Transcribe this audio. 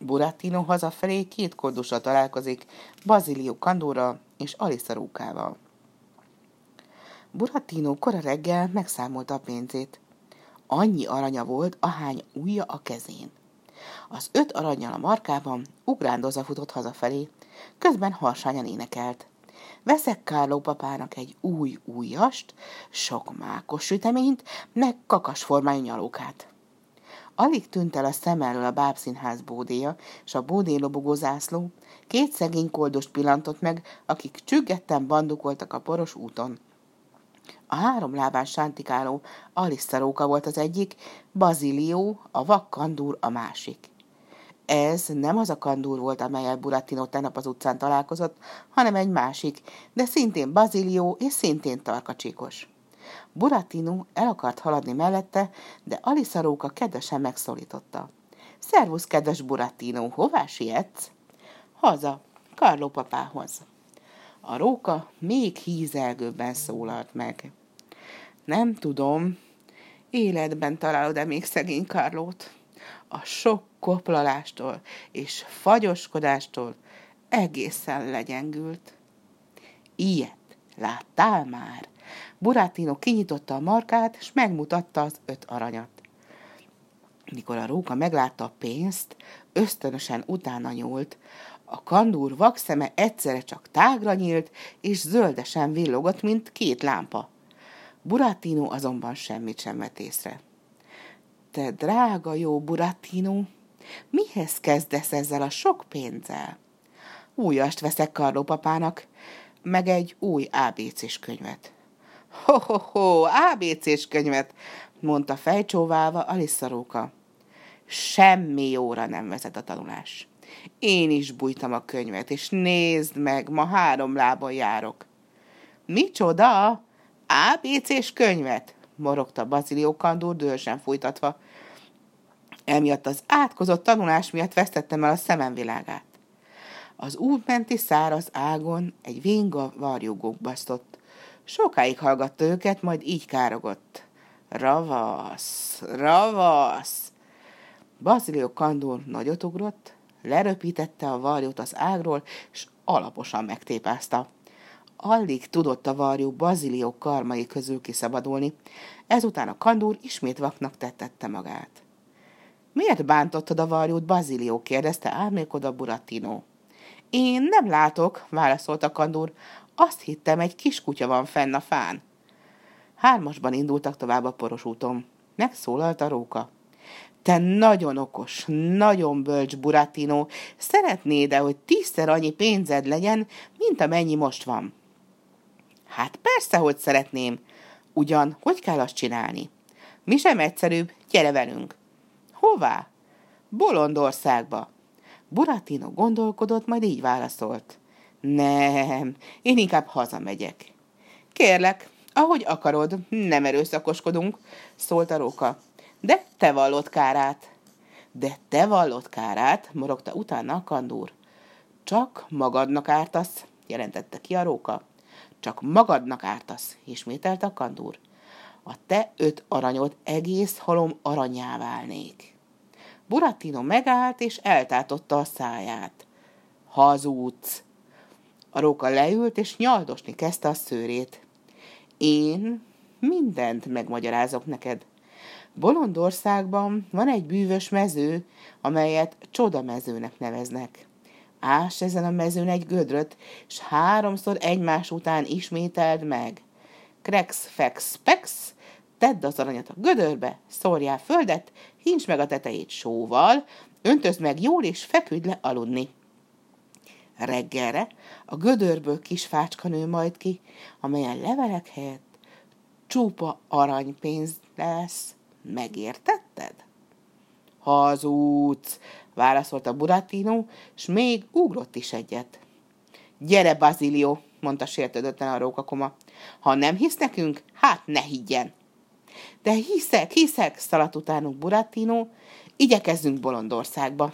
Burattino hazafelé két koldusra találkozik, Bazilio Kandóra és Alissa Rókával. Burattino kora reggel megszámolta a pénzét. Annyi aranya volt, ahány ujja a kezén. Az öt aranyjal a markában ugrándozva futott hazafelé, közben harsányan énekelt. Veszek Kárló papának egy új újast, sok mákos süteményt, meg kakasformájú nyalókát. Alig tűnt el a szem elől a bábszínház bódéja, és a bódé lobogó két szegény koldost pillantott meg, akik csüggetten bandukoltak a poros úton. A három lábán sántikáló Alisszaróka volt az egyik, Bazilió, a vakkandúr a másik. Ez nem az a kandúr volt, amelyel Burattino tegnap az utcán találkozott, hanem egy másik, de szintén Bazilió és szintén tarkacsikos. Burattino el akart haladni mellette, de Alisa Róka kedvesen megszólította. Szervusz, kedves Burattino, hová sietsz? Haza, Karló papához. A róka még hízelgőbben szólalt meg. Nem tudom, életben találod-e még szegény Karlót? A sok koplalástól és fagyoskodástól egészen legyengült. Ilyet láttál már? Burátino kinyitotta a markát, és megmutatta az öt aranyat. Mikor a róka meglátta a pénzt, ösztönösen utána nyúlt. A kandúr vakszeme egyszerre csak tágra nyílt, és zöldesen villogott, mint két lámpa. Burattino azonban semmit sem vett észre. Te drága jó Burattino, mihez kezdesz ezzel a sok pénzzel? Újast veszek Karló papának, meg egy új ABC-s könyvet. Ho-ho-ho, ABC-s könyvet, mondta fejcsóválva Alissa Róka. Semmi jóra nem vezet a tanulás. Én is bújtam a könyvet, és nézd meg, ma három lábon járok. Micsoda? ABC-s könyvet? morogta Bazilió Kandúr dőlsen fújtatva. Emiatt az átkozott tanulás miatt vesztettem el a szemem világát. Az útmenti száraz ágon egy vénga varjúgók basztott. Sokáig hallgatta őket, majd így károgott. Ravasz, ravasz! Bazilió Kandor nagyot ugrott, leröpítette a varjót az ágról, és alaposan megtépázta. Alig tudott a varjú Bazilió karmai közül kiszabadulni, ezután a kandúr ismét vaknak tettette magát. Miért bántottad a varjút, Bazilió? kérdezte ármélkoda Burattino. Én nem látok, válaszolta kandúr. Azt hittem, egy kis kutya van fenn a fán. Hármasban indultak tovább a poros úton. Megszólalt a róka. Te nagyon okos, nagyon bölcs, Burattino. Szeretnéd-e, hogy tízszer annyi pénzed legyen, mint amennyi most van? Hát persze, hogy szeretném. Ugyan, hogy kell azt csinálni? Mi sem egyszerűbb, gyere velünk. Hová? Bolondországba. Burattino gondolkodott, majd így válaszolt. Nem, én inkább hazamegyek. Kérlek, ahogy akarod, nem erőszakoskodunk, szólt a róka. De te vallott kárát. De te vallott kárát, morogta utána a kandúr. Csak magadnak ártasz, jelentette ki a róka. Csak magadnak ártasz, ismételte a kandúr. A te öt aranyod egész halom aranyá válnék. Burattino megállt, és eltátotta a száját. Hazudsz, a róka leült, és nyaldosni kezdte a szőrét. Én mindent megmagyarázok neked. Bolondországban van egy bűvös mező, amelyet csodamezőnek neveznek. Ás ezen a mezőn egy gödröt, és háromszor egymás után ismételd meg. Krex, fex, pex, tedd az aranyat a gödörbe, szórjál földet, hincs meg a tetejét sóval, öntözd meg jól, és feküdj le aludni. Reggelre a gödörből kis fácska nő majd ki, amelyen levelek helyett csupa aranypénz lesz. Megértetted? Hazudsz, válaszolta Burattino, és még ugrott is egyet. Gyere, Bazilio, mondta sértődötten a rókakoma. Ha nem hisz nekünk, hát ne higgyen. De hiszek, hiszek, szaladt utánuk Burattino, igyekezzünk Bolondországba.